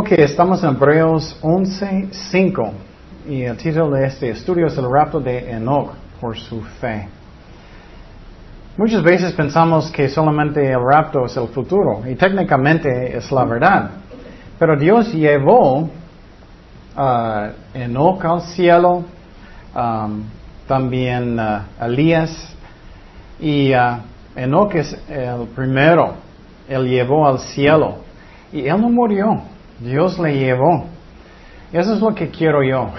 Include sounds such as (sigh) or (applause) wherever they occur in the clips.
Ok, estamos en Hebreos 11.5 y el título de este estudio es el rapto de Enoch por su fe. Muchas veces pensamos que solamente el rapto es el futuro y técnicamente es la verdad. Pero Dios llevó a uh, Enoch al cielo, um, también uh, Elías y uh, Enoch es el primero, él llevó al cielo y él no murió, Dios le llevó. Eso es lo que quiero yo.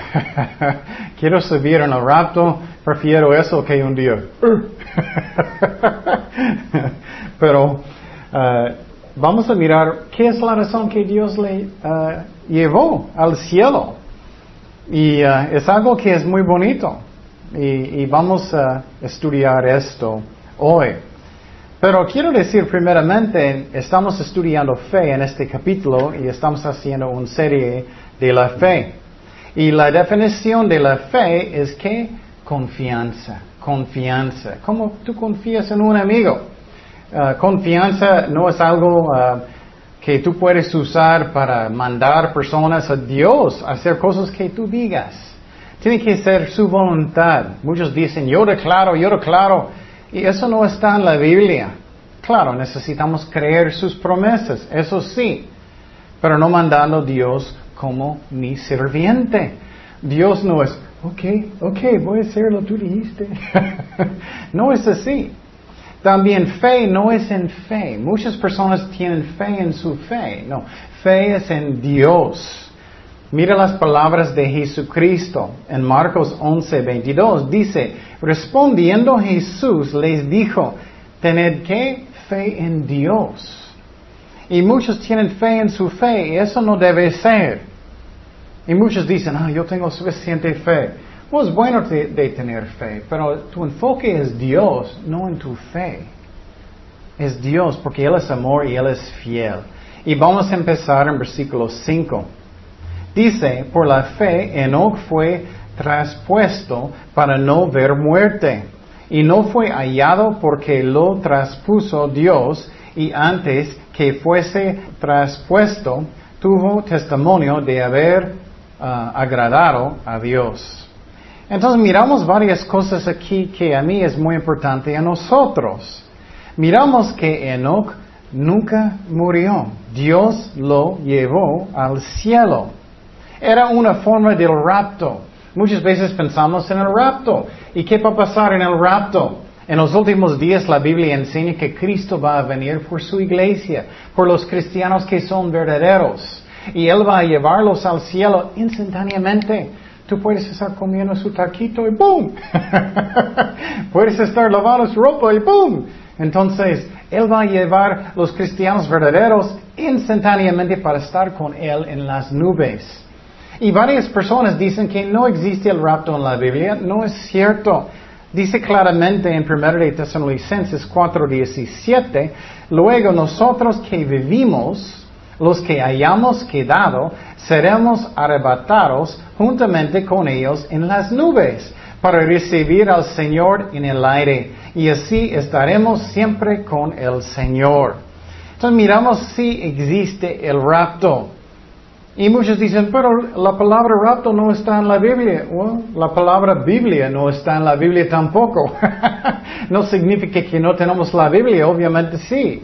(laughs) quiero subir en el rapto, prefiero eso que un día. (laughs) Pero uh, vamos a mirar qué es la razón que Dios le uh, llevó al cielo. Y uh, es algo que es muy bonito. Y, y vamos a estudiar esto hoy. Pero quiero decir primeramente, estamos estudiando fe en este capítulo y estamos haciendo una serie de la fe. Y la definición de la fe es que confianza, confianza. ¿Cómo tú confías en un amigo? Uh, confianza no es algo uh, que tú puedes usar para mandar personas a Dios a hacer cosas que tú digas. Tiene que ser su voluntad. Muchos dicen, yo declaro, yo declaro. Y eso no está en la Biblia. Claro, necesitamos creer sus promesas, eso sí, pero no mandando a Dios como mi sirviente. Dios no es, ok, ok, voy a hacer lo que tú dijiste. (laughs) no es así. También fe no es en fe. Muchas personas tienen fe en su fe. No, fe es en Dios. Mira las palabras de Jesucristo en Marcos 11, 22. Dice, respondiendo Jesús les dijo, tened que fe en Dios. Y muchos tienen fe en su fe y eso no debe ser. Y muchos dicen, ah, yo tengo suficiente fe. Pues es bueno de, tener fe, pero tu enfoque es Dios, no en tu fe. Es Dios, porque Él es amor y Él es fiel. Y vamos a empezar en versículo 5. Dice, por la fe, Enoch fue traspuesto para no ver muerte. Y no fue hallado porque lo traspuso Dios y antes que fuese traspuesto tuvo testimonio de haber uh, agradado a Dios. Entonces miramos varias cosas aquí que a mí es muy importante a nosotros. Miramos que Enoch nunca murió. Dios lo llevó al cielo. Era una forma del rapto. Muchas veces pensamos en el rapto. ¿Y qué va a pasar en el rapto? En los últimos días la Biblia enseña que Cristo va a venir por su iglesia, por los cristianos que son verdaderos. Y Él va a llevarlos al cielo instantáneamente. Tú puedes estar comiendo su taquito y ¡boom! (laughs) puedes estar lavando su ropa y ¡boom! Entonces, Él va a llevar los cristianos verdaderos instantáneamente para estar con Él en las nubes. Y varias personas dicen que no existe el rapto en la Biblia. No es cierto. Dice claramente en 1 de Tesalonicenses 4:17, luego nosotros que vivimos, los que hayamos quedado, seremos arrebatados juntamente con ellos en las nubes para recibir al Señor en el aire y así estaremos siempre con el Señor. Entonces miramos si existe el rapto. Y muchos dicen, pero la palabra rapto no está en la Biblia. Bueno, la palabra Biblia no está en la Biblia tampoco. (laughs) no significa que no tenemos la Biblia, obviamente sí.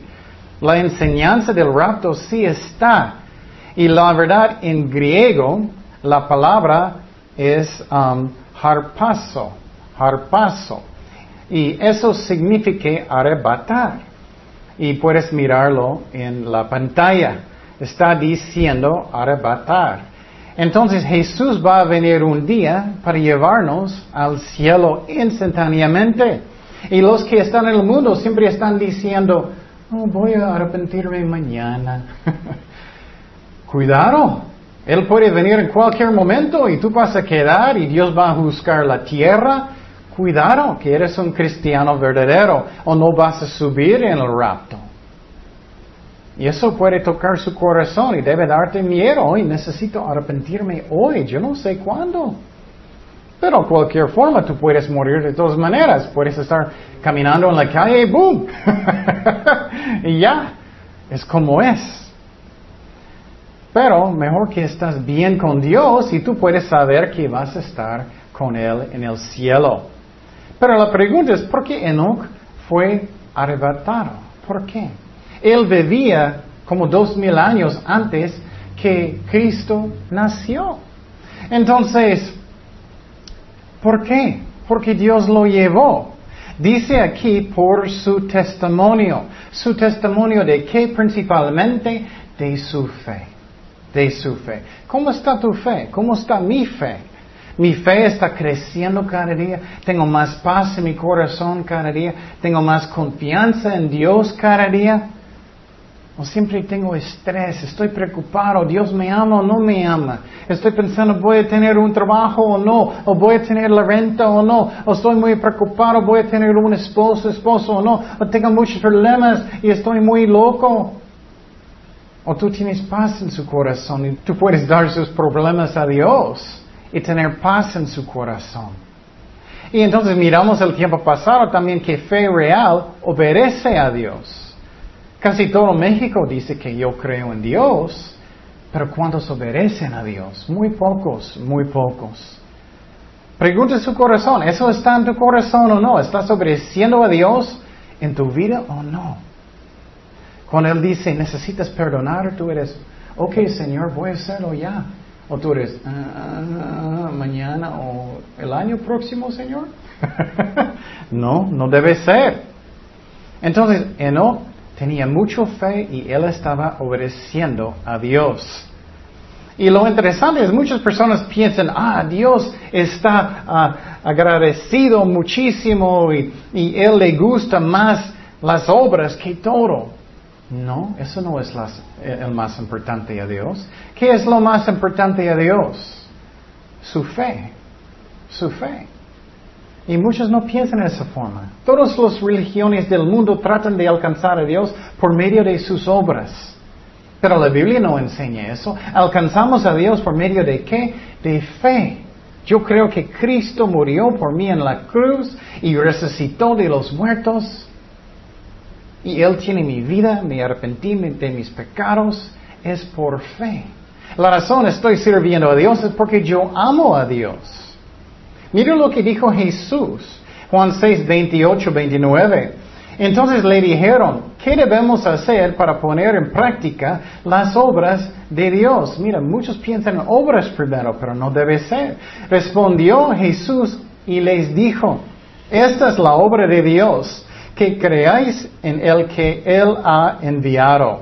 La enseñanza del rapto sí está. Y la verdad, en griego, la palabra es um, harpazo, harpazo. Y eso significa arrebatar. Y puedes mirarlo en la pantalla está diciendo arrebatar. Entonces Jesús va a venir un día para llevarnos al cielo instantáneamente. Y los que están en el mundo siempre están diciendo, oh, voy a arrepentirme mañana. (laughs) Cuidado, Él puede venir en cualquier momento y tú vas a quedar y Dios va a buscar la tierra. Cuidado, que eres un cristiano verdadero o no vas a subir en el rapto. Y eso puede tocar su corazón y debe darte miedo. Y necesito arrepentirme hoy, yo no sé cuándo. Pero de cualquier forma tú puedes morir de todas maneras. Puedes estar caminando en la calle y ¡boom! (laughs) y ya, es como es. Pero mejor que estás bien con Dios y tú puedes saber que vas a estar con Él en el cielo. Pero la pregunta es, ¿por qué Enoch fue arrebatado? ¿Por qué? Él vivía como dos mil años antes que Cristo nació. Entonces, ¿por qué? Porque Dios lo llevó. Dice aquí por su testimonio. Su testimonio de qué principalmente de su fe. De su fe. ¿Cómo está tu fe? ¿Cómo está mi fe? Mi fe está creciendo cada día. Tengo más paz en mi corazón cada día. Tengo más confianza en Dios cada día. O siempre tengo estrés, estoy preocupado, Dios me ama o no me ama. Estoy pensando, voy a tener un trabajo o no, o voy a tener la renta o no, o estoy muy preocupado, voy a tener un esposo, esposo o no, o tengo muchos problemas y estoy muy loco. O tú tienes paz en su corazón y tú puedes dar sus problemas a Dios y tener paz en su corazón. Y entonces miramos el tiempo pasado también que fe real obedece a Dios. Casi todo México dice que yo creo en Dios, pero ¿cuántos obedecen a Dios? Muy pocos, muy pocos. Pregunta su corazón, ¿eso está en tu corazón o no? ¿Estás obedeciendo a Dios en tu vida o no? Cuando Él dice, necesitas perdonar, tú eres, ok Señor, voy a hacerlo ya. O tú eres, ah, mañana o el año próximo, Señor. (laughs) no, no debe ser. Entonces, Enoch tenía mucha fe y él estaba obedeciendo a Dios. Y lo interesante es, muchas personas piensan, ah, Dios está ah, agradecido muchísimo y, y, Él le gusta más las obras que todo. No, eso no es las, el más importante a Dios. ¿Qué es lo más importante a Dios? Su fe, su fe. Y muchos no piensan de esa forma. Todas las religiones del mundo tratan de alcanzar a Dios por medio de sus obras. Pero la Biblia no enseña eso. Alcanzamos a Dios por medio de qué? De fe. Yo creo que Cristo murió por mí en la cruz y resucitó de los muertos. Y Él tiene mi vida, me arrepentí de mis pecados. Es por fe. La razón estoy sirviendo a Dios es porque yo amo a Dios. Mira lo que dijo Jesús, Juan 6, 28, 29. Entonces le dijeron, ¿qué debemos hacer para poner en práctica las obras de Dios? Mira, muchos piensan en obras primero, pero no debe ser. Respondió Jesús y les dijo, esta es la obra de Dios, que creáis en el que Él ha enviado.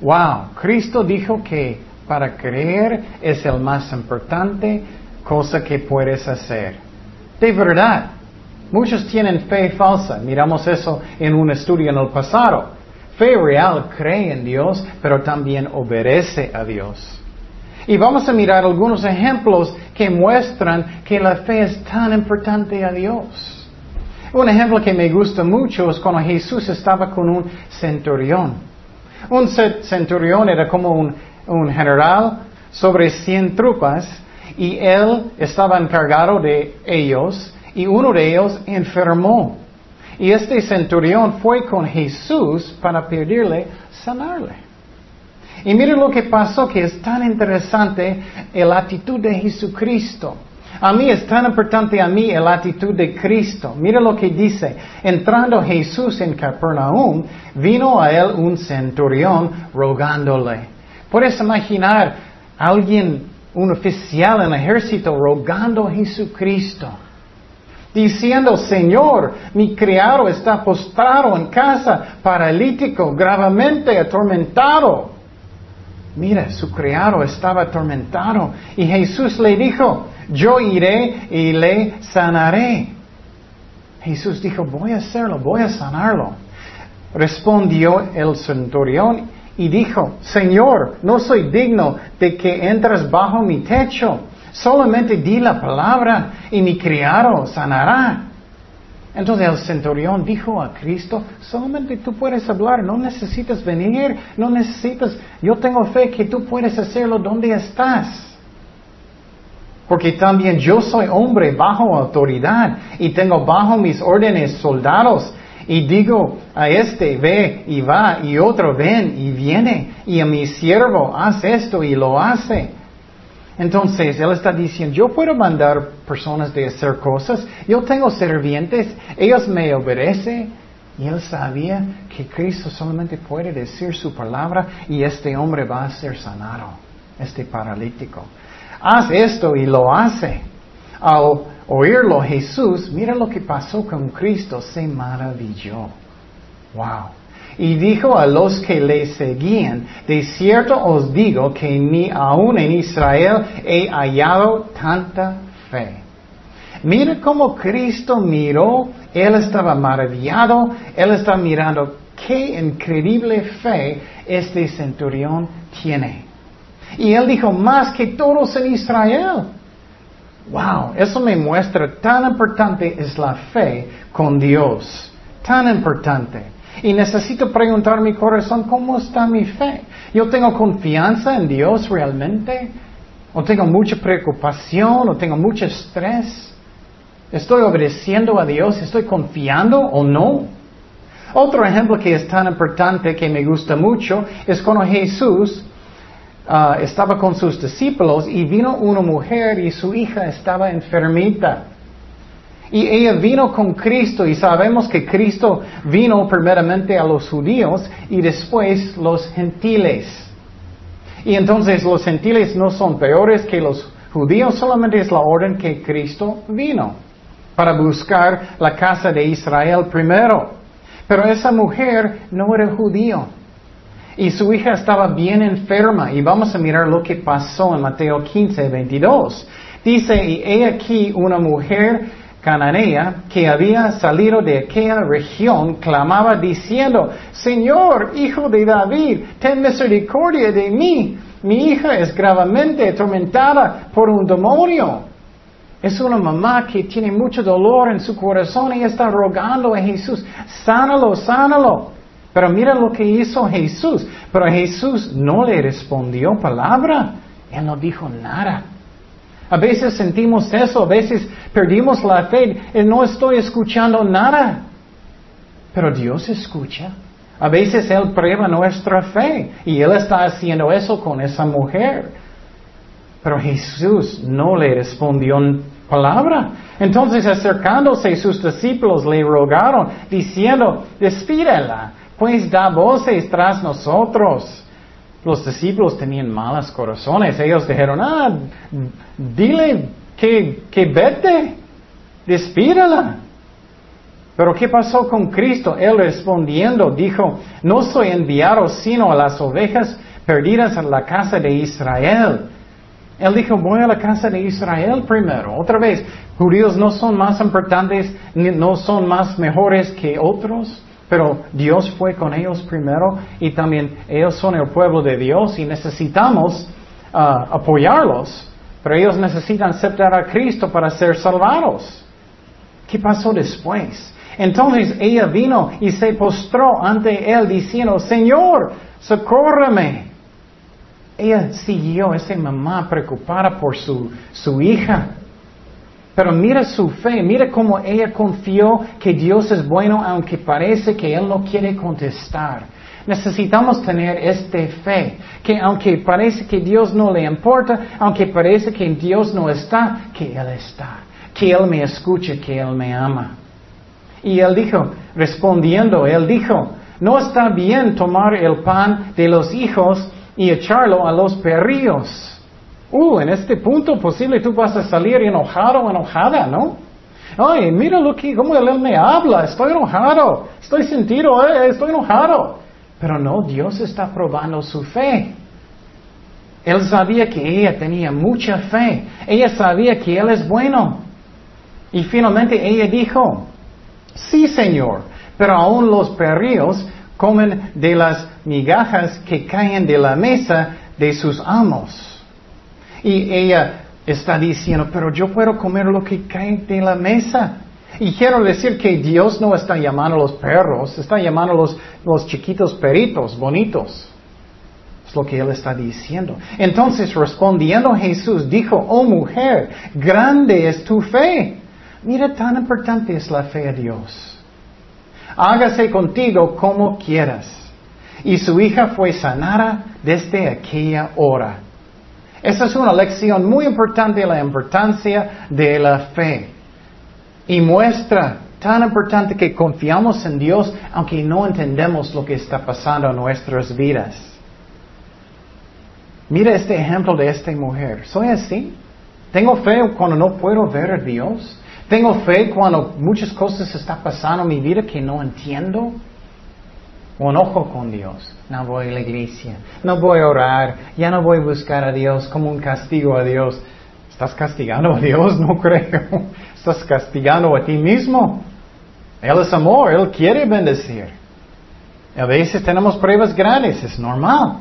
Wow, Cristo dijo que para creer es el más importante cosa que puedes hacer. De verdad, muchos tienen fe falsa. Miramos eso en un estudio en el pasado. Fe real cree en Dios, pero también obedece a Dios. Y vamos a mirar algunos ejemplos que muestran que la fe es tan importante a Dios. Un ejemplo que me gusta mucho es cuando Jesús estaba con un centurión. Un centurión era como un, un general sobre 100 tropas y él estaba encargado de ellos y uno de ellos enfermó. Y este centurión fue con Jesús para pedirle sanarle. Y mire lo que pasó, que es tan interesante la actitud de Jesucristo. A mí es tan importante a mí la actitud de Cristo. Mire lo que dice. Entrando Jesús en Capernaum, vino a él un centurión rogándole. Puedes imaginar alguien un oficial en el ejército rogando a Jesucristo, diciendo, Señor, mi criado está postrado en casa, paralítico, gravemente atormentado. Mira, su criado estaba atormentado y Jesús le dijo, yo iré y le sanaré. Jesús dijo, voy a hacerlo, voy a sanarlo. Respondió el centurión y dijo, Señor, no soy digno de que entres bajo mi techo, solamente di la palabra y mi criado sanará. Entonces el centurión dijo a Cristo, solamente tú puedes hablar, no necesitas venir, no necesitas, yo tengo fe que tú puedes hacerlo donde estás. Porque también yo soy hombre bajo autoridad y tengo bajo mis órdenes soldados Y digo a este, ve y va, y otro, ven y viene, y a mi siervo, haz esto y lo hace. Entonces, él está diciendo, yo puedo mandar personas de hacer cosas, yo tengo servientes, ellos me obedecen. Y él sabía que Cristo solamente puede decir su palabra y este hombre va a ser sanado, este paralítico. Haz esto y lo hace. Al oírlo Jesús, mira lo que pasó con Cristo, se maravilló. Wow. Y dijo a los que le seguían, de cierto os digo que ni aún en Israel he hallado tanta fe. Mira cómo Cristo miró, Él estaba maravillado, Él estaba mirando qué increíble fe este centurión tiene. Y Él dijo, más que todos en Israel. Wow, eso me muestra tan importante es la fe con Dios. Tan importante. Y necesito preguntar mi corazón, ¿cómo está mi fe? ¿Yo tengo confianza en Dios realmente? ¿O tengo mucha preocupación? ¿O tengo mucho estrés? ¿Estoy obedeciendo a Dios? ¿Estoy confiando o no? Otro ejemplo que es tan importante que me gusta mucho es cuando Jesús Ah, estaba con sus discípulos y vino una mujer y su hija estaba enfermita. Y ella vino con Cristo y sabemos que Cristo vino primeramente a los judíos y después los gentiles. Y entonces los gentiles no son peores que los judíos, solamente es la orden que Cristo vino para buscar la casa de Israel primero. Pero esa mujer no era judío. Y su hija estaba bien enferma. Y vamos a mirar lo que pasó en Mateo 15, 22. Dice, y he aquí una mujer cananea que había salido de aquella región clamaba diciendo, Señor, hijo de David, ten misericordia de mí. Mi hija es gravemente atormentada por un demonio. Es una mamá que tiene mucho dolor en su corazón y está rogando a Jesús, sánalo, sánalo. Pero mira lo que hizo Jesús. Pero Jesús no le respondió palabra. Él no dijo nada. A veces sentimos eso, a veces perdimos la fe. Él no estoy escuchando nada. Pero Dios escucha. A veces Él prueba nuestra fe y Él está haciendo eso con esa mujer. Pero Jesús no le respondió palabra. Entonces acercándose sus discípulos le rogaron diciendo, despídela pues da voces tras nosotros. Los discípulos tenían malos corazones. Ellos dijeron, ah, dile que, que vete, despídala. Pero ¿qué pasó con Cristo? Él respondiendo dijo, no soy enviado sino a las ovejas perdidas en la casa de Israel. Él dijo, voy a la casa de Israel primero. Otra vez, judíos no son más importantes, no son más mejores que otros. Pero Dios fue con ellos primero y también ellos son el pueblo de Dios y necesitamos ah, apoyarlos. Pero ellos necesitan aceptar a Cristo para ser salvados. ¿Qué pasó después? Entonces ella vino y se postró ante él diciendo, Señor, socórreme. Ella siguió, esa mamá preocupada por su, su hija. Pero mira su fe, mira cómo ella confió que Dios es bueno aunque parece que Él no quiere contestar. Necesitamos tener esta fe, que aunque parece que Dios no le importa, aunque parece que Dios no está, que Él está, que Él me escucha, que Él me ama. Y Él dijo, respondiendo, Él dijo, no está bien tomar el pan de los hijos y echarlo a los perrillos. Uh, en este punto posible tú vas a salir enojado o enojada, ¿no? Ay, mira lo que, cómo él me habla, estoy enojado, estoy sentido, eh, estoy enojado. Pero no, Dios está probando su fe. Él sabía que ella tenía mucha fe. Ella sabía que Él es bueno. Y finalmente ella dijo, sí Señor, pero aún los perrillos comen de las migajas que caen de la mesa de sus amos. Y ella está diciendo, pero yo puedo comer lo que cae de la mesa. Y quiero decir que Dios no está llamando a los perros, está llamando a los, chiquitos peritos, bonitos. Es lo que Él está diciendo. Entonces, respondiendo Jesús, dijo, oh mujer, grande es tu fe. Mira, tan importante es la fe a Dios. hágase contigo como quieras. Y su hija fue sanada desde aquella hora. Esa es una lección muy importante de la importancia de la fe. Y muestra tan importante que confiamos en Dios aunque no entendemos lo que está pasando en nuestras vidas. Mira este ejemplo de esta mujer. ¿Soy así? ¿Tengo fe cuando no puedo ver a Dios? ¿Tengo fe cuando muchas cosas están pasando en mi vida que no entiendo? O enojo con Dios. No voy a la iglesia. No voy a orar. Ya no voy a buscar a Dios como un castigo a Dios. ¿Estás castigando a Dios? No creo. Estás castigando a ti mismo. Él es amor. Él quiere bendecir. A veces tenemos pruebas grandes. Es normal.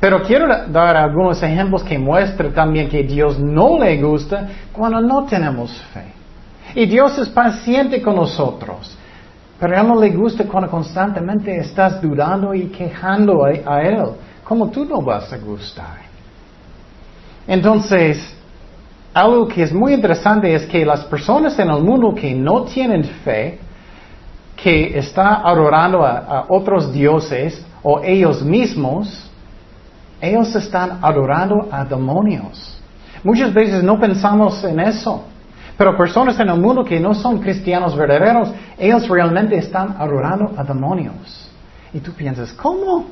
Pero quiero dar algunos ejemplos que muestran también que Dios no le gusta cuando no tenemos fe. Y Dios es paciente con nosotros. Pero a Él no le gusta cuando constantemente estás dudando y quejando a, Él. ¿Cómo tú no vas a gustar? Entonces, algo que es muy interesante es que las personas en el mundo que no tienen fe, que están adorando a otros dioses o ellos mismos, ellos están adorando a demonios. Muchas veces no pensamos en eso. Pero personas en el mundo que no son cristianos verdaderos, ellos realmente están adorando a demonios. Y tú piensas, ¿cómo?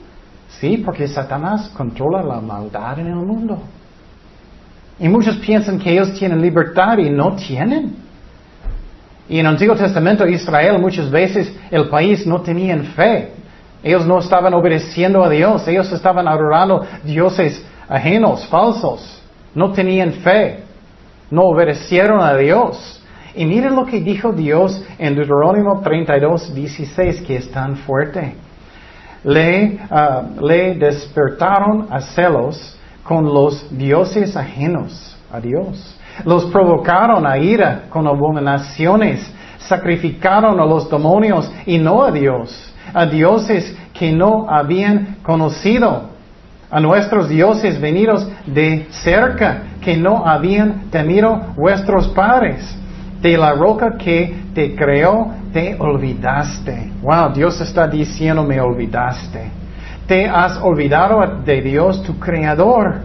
Sí, porque Satanás controla la maldad en el mundo. Y muchos piensan que ellos tienen libertad y no tienen. Y en el Antiguo Testamento Israel muchas veces el país no tenía fe. Ellos no estaban obedeciendo a Dios, ellos estaban adorando dioses ajenos, falsos. No tenían fe, no obedecieron a Dios. Y miren lo que dijo Dios en Deuterónimo 32, 16, que es tan fuerte. Le, ah, le despertaron a celos con los dioses ajenos a Dios. Los provocaron a ira con abominaciones. Sacrificaron a los demonios y no a Dios a dioses que no habían conocido, a nuestros dioses venidos de cerca, que no habían temido vuestros padres. De la roca que te creó, te olvidaste. Wow, Dios está diciendo, me olvidaste. Te has olvidado de Dios, tu creador.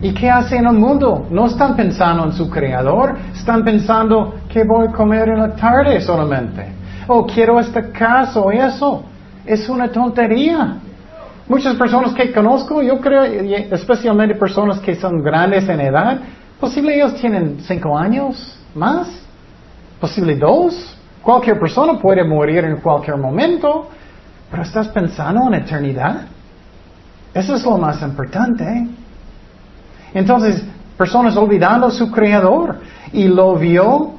¿Y qué hacen en el mundo? No están pensando en su creador, están pensando que voy a comer en la tarde solamente oh, quiero este caso, eso. Es una tontería. Muchas personas que conozco, yo creo, especialmente personas que son grandes en edad, posible ellos tienen cinco años más, posible dos. Cualquier persona puede morir en cualquier momento, pero estás pensando en eternidad. Eso es lo más importante. Entonces, personas olvidando su creador y lo vio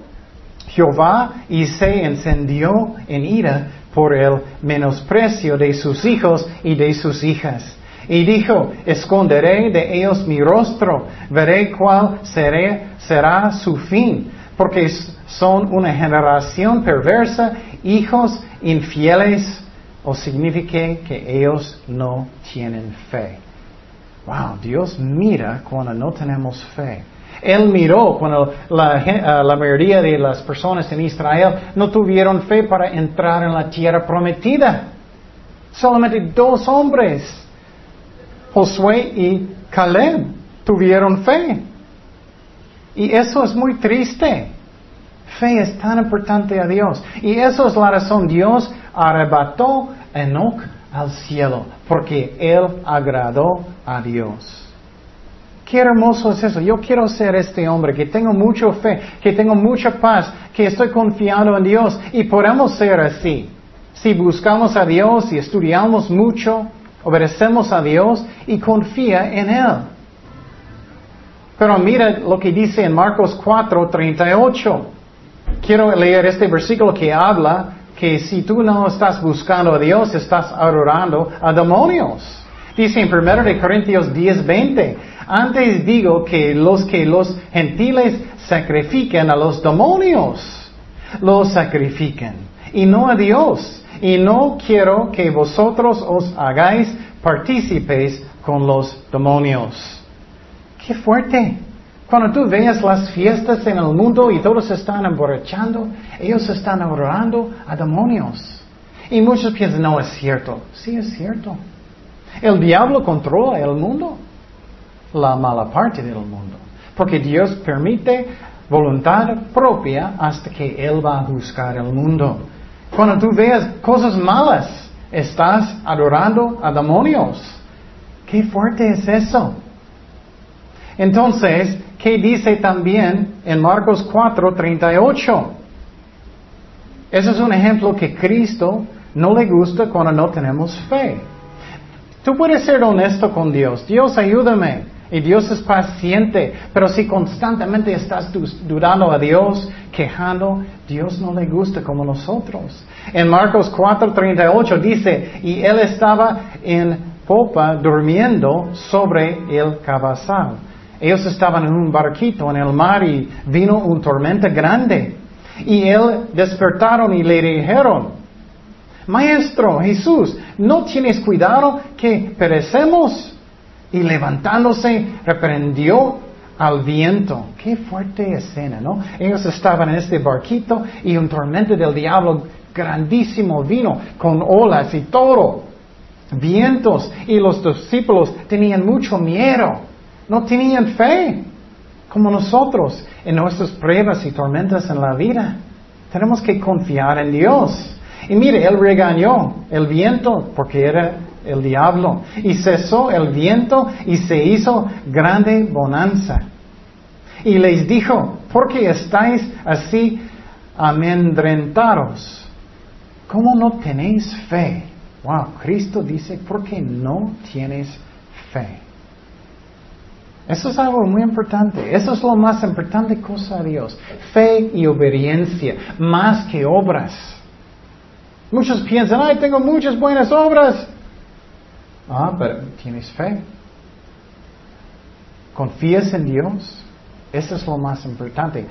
Jehová y se encendió en ira por el menosprecio de sus hijos y de sus hijas. Y dijo, esconderé de ellos mi rostro, veré cuál será su fin, porque son una generación perversa, hijos infieles, o significa que ellos no tienen fe. Wow, Dios mira cuando no tenemos fe. Él miró cuando eh, la, mayoría de las personas en Israel no tuvieron fe para entrar en la tierra prometida. Solamente dos hombres, Josué y Caleb, tuvieron fe. Y eso es muy triste. Fe es tan importante a Dios. Y eso es la razón. Dios arrebató a Enoch al cielo, porque Él agradó a Dios. Qué hermoso es eso. Yo quiero ser este hombre que tengo mucha fe, que tengo mucha paz, que estoy confiando en Dios y podemos ser así. Si buscamos a Dios y estudiamos mucho, obedecemos a Dios y confía en Él. Pero mira lo que dice en Marcos 4, 38. Quiero leer este versículo que habla que si tú no estás buscando a Dios, estás adorando a demonios. Dice en 1 Corintios 10, 20, antes digo que los que los gentiles sacrifican a los demonios, los sacrifican y no a Dios. Y no quiero que vosotros os hagáis partícipes con los demonios. Qué fuerte. Cuando tú veas las fiestas en el mundo y todos están emborrachando, ellos están adorando a demonios. Y muchos piensan, no es cierto. Sí es cierto. El diablo controla el mundo, la mala parte del mundo. Porque Dios permite voluntad propia hasta que Él va a juzgar el mundo. Cuando tú veas cosas malas, estás adorando a demonios. Qué fuerte es eso. Entonces, ¿qué dice también en Marcos 4, 38? Ese es un ejemplo que Cristo no le gusta cuando no tenemos fe. Tú puedes ser honesto con Dios. Dios, ayúdame. Y Dios es paciente, pero si constantemente estás dudando a Dios, quejando, Dios no le gusta como nosotros. En Marcos 4:38 dice, y él estaba en popa durmiendo sobre el cabazal. Ellos estaban en un barquito en el mar y vino un tormenta grande. Y él despertaron y le dijeron, Maestro Jesús, ¿no tienes cuidado que perecemos? Y levantándose, reprendió al viento. Qué fuerte escena, ¿no? Ellos estaban en este barquito y un tormento del diablo grandísimo vino con olas y todo. Vientos. Y los discípulos tenían mucho miedo. No tenían fe. Como nosotros en nuestras pruebas y tormentas en la vida. Tenemos que confiar en Dios. Y mire, él regañó el viento porque era el diablo. Y cesó el viento y se hizo grande bonanza. Y les dijo, ¿por qué estáis así amedrentados? ¿Cómo no tenéis fe? Wow, Cristo dice, ¿por qué no tienes fe? Eso es algo muy importante. Eso es lo más importante cosa a Dios. Fe y obediencia, más que obras. Muchos piensan, ay, tengo muchas buenas obras. Ah, pero tienes fe. ¿Confías en Dios? Eso es lo más importante.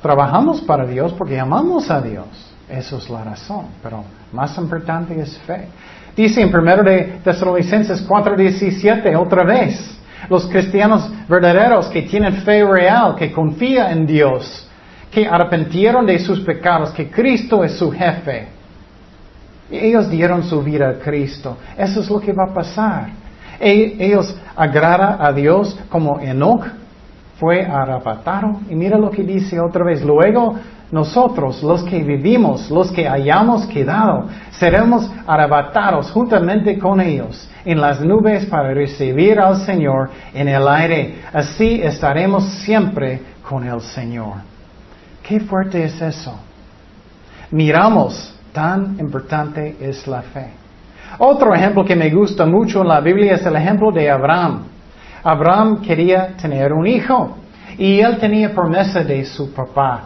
Trabajamos para Dios porque amamos a Dios. Eso es la razón. Pero más importante es fe. Dice en 1 de Tesalonicenses 4:17 otra vez. Los cristianos verdaderos que tienen fe real, que confían en Dios, que arrepentieron de sus pecados, que Cristo es su jefe, ellos dieron su vida a Cristo. Eso es lo que va a pasar. E, ellos agradan a Dios como Enoch fue arrebatado. Y mira lo que dice otra vez. Luego nosotros, los que vivimos, los que hayamos quedado, seremos arrebatados juntamente con ellos en las nubes para recibir al Señor en el aire. Así estaremos siempre con el Señor. Qué fuerte es eso. Miramos Tan importante es la fe. Otro ejemplo que me gusta mucho en la Biblia es el ejemplo de Abraham. Abraham quería tener un hijo y él tenía promesa de su papá,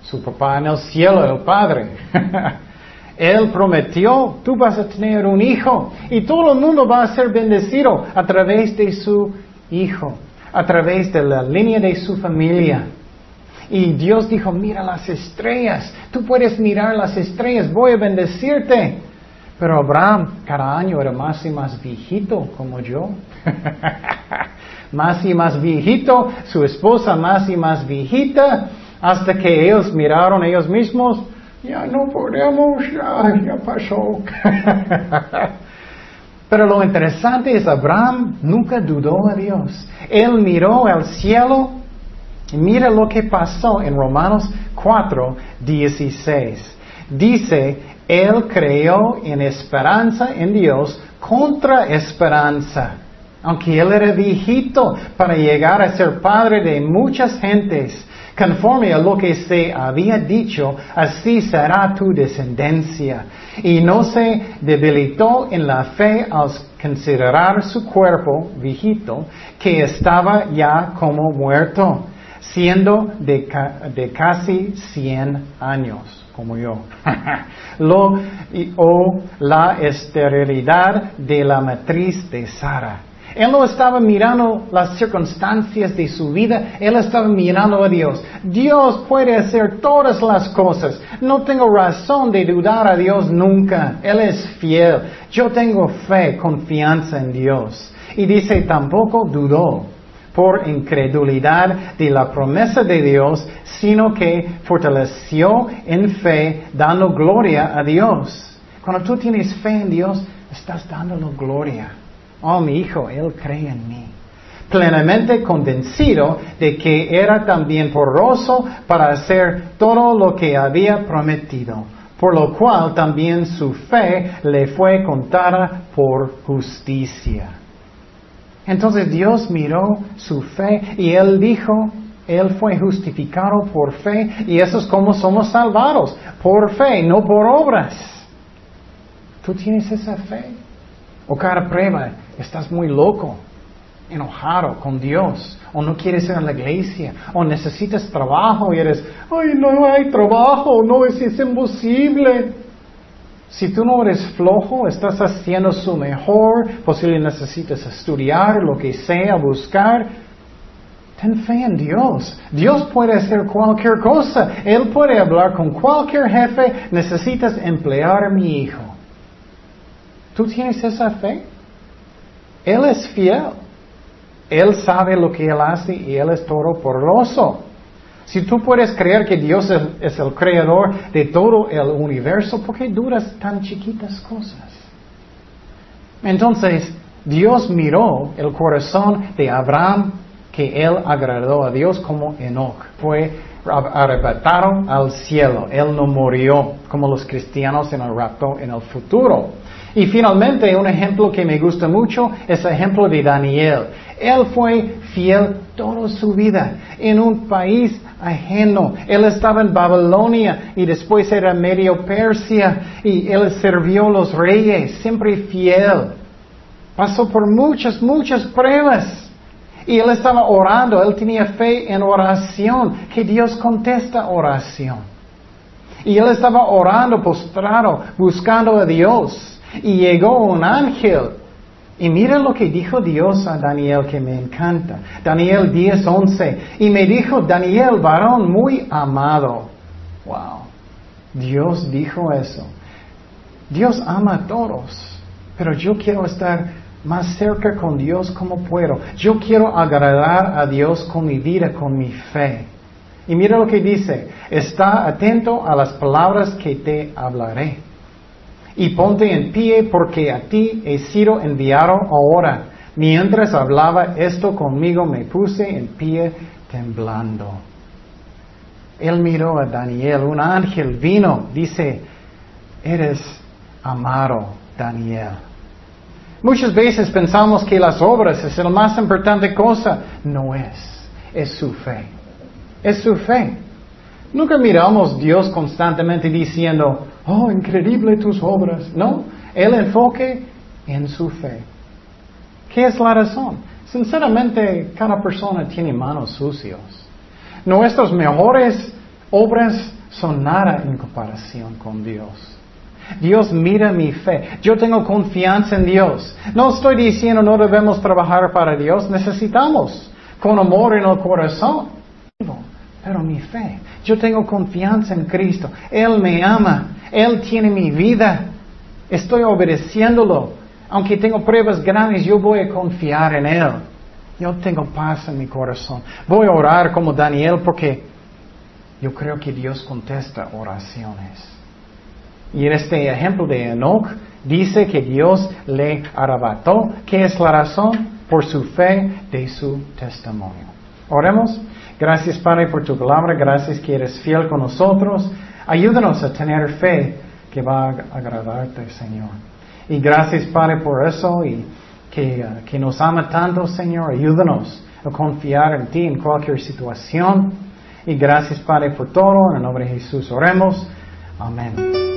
su papá en el cielo, el Padre. (laughs) él prometió, tú vas a tener un hijo y todo el mundo va a ser bendecido a través de su hijo, a través de la línea de su familia. Y Dios dijo, mira las estrellas, tú puedes mirar las estrellas, voy a bendecirte. Pero Abraham cada año era más y más viejito como yo. (laughs) más y más viejito, su esposa más y más viejita, hasta que ellos miraron ellos mismos, ya no podemos, ya, ya pasó. (laughs) Pero lo interesante es Abraham nunca dudó a Dios. Él miró al cielo Mira lo que pasó en Romanos 4, 16. Dice, Él creó en esperanza en Dios contra esperanza. Aunque Él era viejito para llegar a ser padre de muchas gentes, conforme a lo que se había dicho, así será tu descendencia. Y no se debilitó en la fe al considerar su cuerpo viejito, que estaba ya como muerto siendo de, casi 100 años, como yo. (laughs) Lo, o la esterilidad de la matriz de Sara. Él no estaba mirando las circunstancias de su vida, él estaba mirando a Dios. Dios puede hacer todas las cosas. No tengo razón de dudar a Dios nunca. Él es fiel. Yo tengo fe, confianza en Dios. Y dice, tampoco dudó por incredulidad de la promesa de Dios, sino que fortaleció en fe, dando gloria a Dios. Cuando tú tienes fe en Dios, estás dándole gloria. Oh, mi hijo, Él cree en mí. Plenamente convencido de que era también poroso para hacer todo lo que había prometido por lo cual también su fe le fue contada por justicia. Entonces Dios miró su fe y él dijo, él fue justificado por fe y eso es como somos salvados, por fe, no por obras. ¿Tú tienes esa fe? O cada prueba, estás muy loco enojado con Dios, o no quieres ir a la iglesia, o necesitas trabajo y eres, ay, no hay trabajo, no, es, es imposible. Si tú no eres flojo, estás haciendo su mejor, posiblemente necesitas estudiar, lo que sea, buscar. Ten fe en Dios. Dios puede hacer cualquier cosa. Él puede hablar con cualquier jefe. Necesitas emplear a mi hijo. ¿Tú tienes esa fe? Él es fiel. Él sabe lo que Él hace y Él es todo poderoso. Si tú puedes creer que Dios es, el creador de todo el universo, ¿por qué dudas tan chiquitas cosas? Entonces, Dios miró el corazón de Abraham, que él agradó a Dios como Enoch. Fue arrebatado al cielo. Él no murió como los cristianos en el rapto en el futuro. Y finalmente, un ejemplo que me gusta mucho es el ejemplo de Daniel. Él fue fiel toda su vida en un país ajeno. Él estaba en Babilonia y después era medio Persia y él sirvió a los reyes, siempre fiel. Pasó por muchas, muchas pruebas. Y él estaba orando, él tenía fe en oración, que Dios contesta oración. Y él estaba orando, postrado, buscando a Dios. Y llegó un ángel. Y mira lo que dijo Dios a Daniel que me encanta. Daniel 10:11. Y me dijo, Daniel, varón muy amado. Wow. Dios dijo eso. Dios ama a todos. Pero yo quiero estar más cerca con Dios como puedo. Yo quiero agradar a Dios con mi vida, con mi fe. Y mira lo que dice. Está atento a las palabras que te hablaré y ponte en pie porque a ti he sido enviado ahora. Mientras hablaba esto conmigo me puse en pie temblando. Él miró a Daniel, un ángel vino, dice, eres amado, Daniel. Muchas veces pensamos que las obras es la más importante cosa. No es, es su fe. Es su fe. Nunca miramos a Dios constantemente diciendo, oh, increíble tus obras. No, el enfoque en su fe. ¿Qué es la razón? Sinceramente, cada persona tiene manos sucias. Nuestras mejores obras son nada en comparación con Dios. Dios mira mi fe. Yo tengo confianza en Dios. No estoy diciendo no debemos trabajar para Dios. Necesitamos con amor en el corazón. Pero mi fe. Yo tengo confianza en Cristo. Él me ama. Él tiene mi vida. Estoy obedeciéndolo. Aunque tengo pruebas grandes, yo voy a confiar en Él. Yo tengo paz en mi corazón. Voy a orar como Daniel porque yo creo que Dios contesta oraciones. Y en este ejemplo de Enoch dice que Dios le arrebató. ¿Qué es la razón? Por su fe de su testimonio. Oremos. Gracias Padre por tu palabra. Gracias que eres fiel con nosotros. Ayúdanos a tener fe que va a agradarte, Señor. Y gracias, Padre, por eso y que, uh, que nos ama tanto, Señor. Ayúdanos a confiar en ti en cualquier situación. Y gracias, Padre, por todo. En el nombre de Jesús oremos. Amén.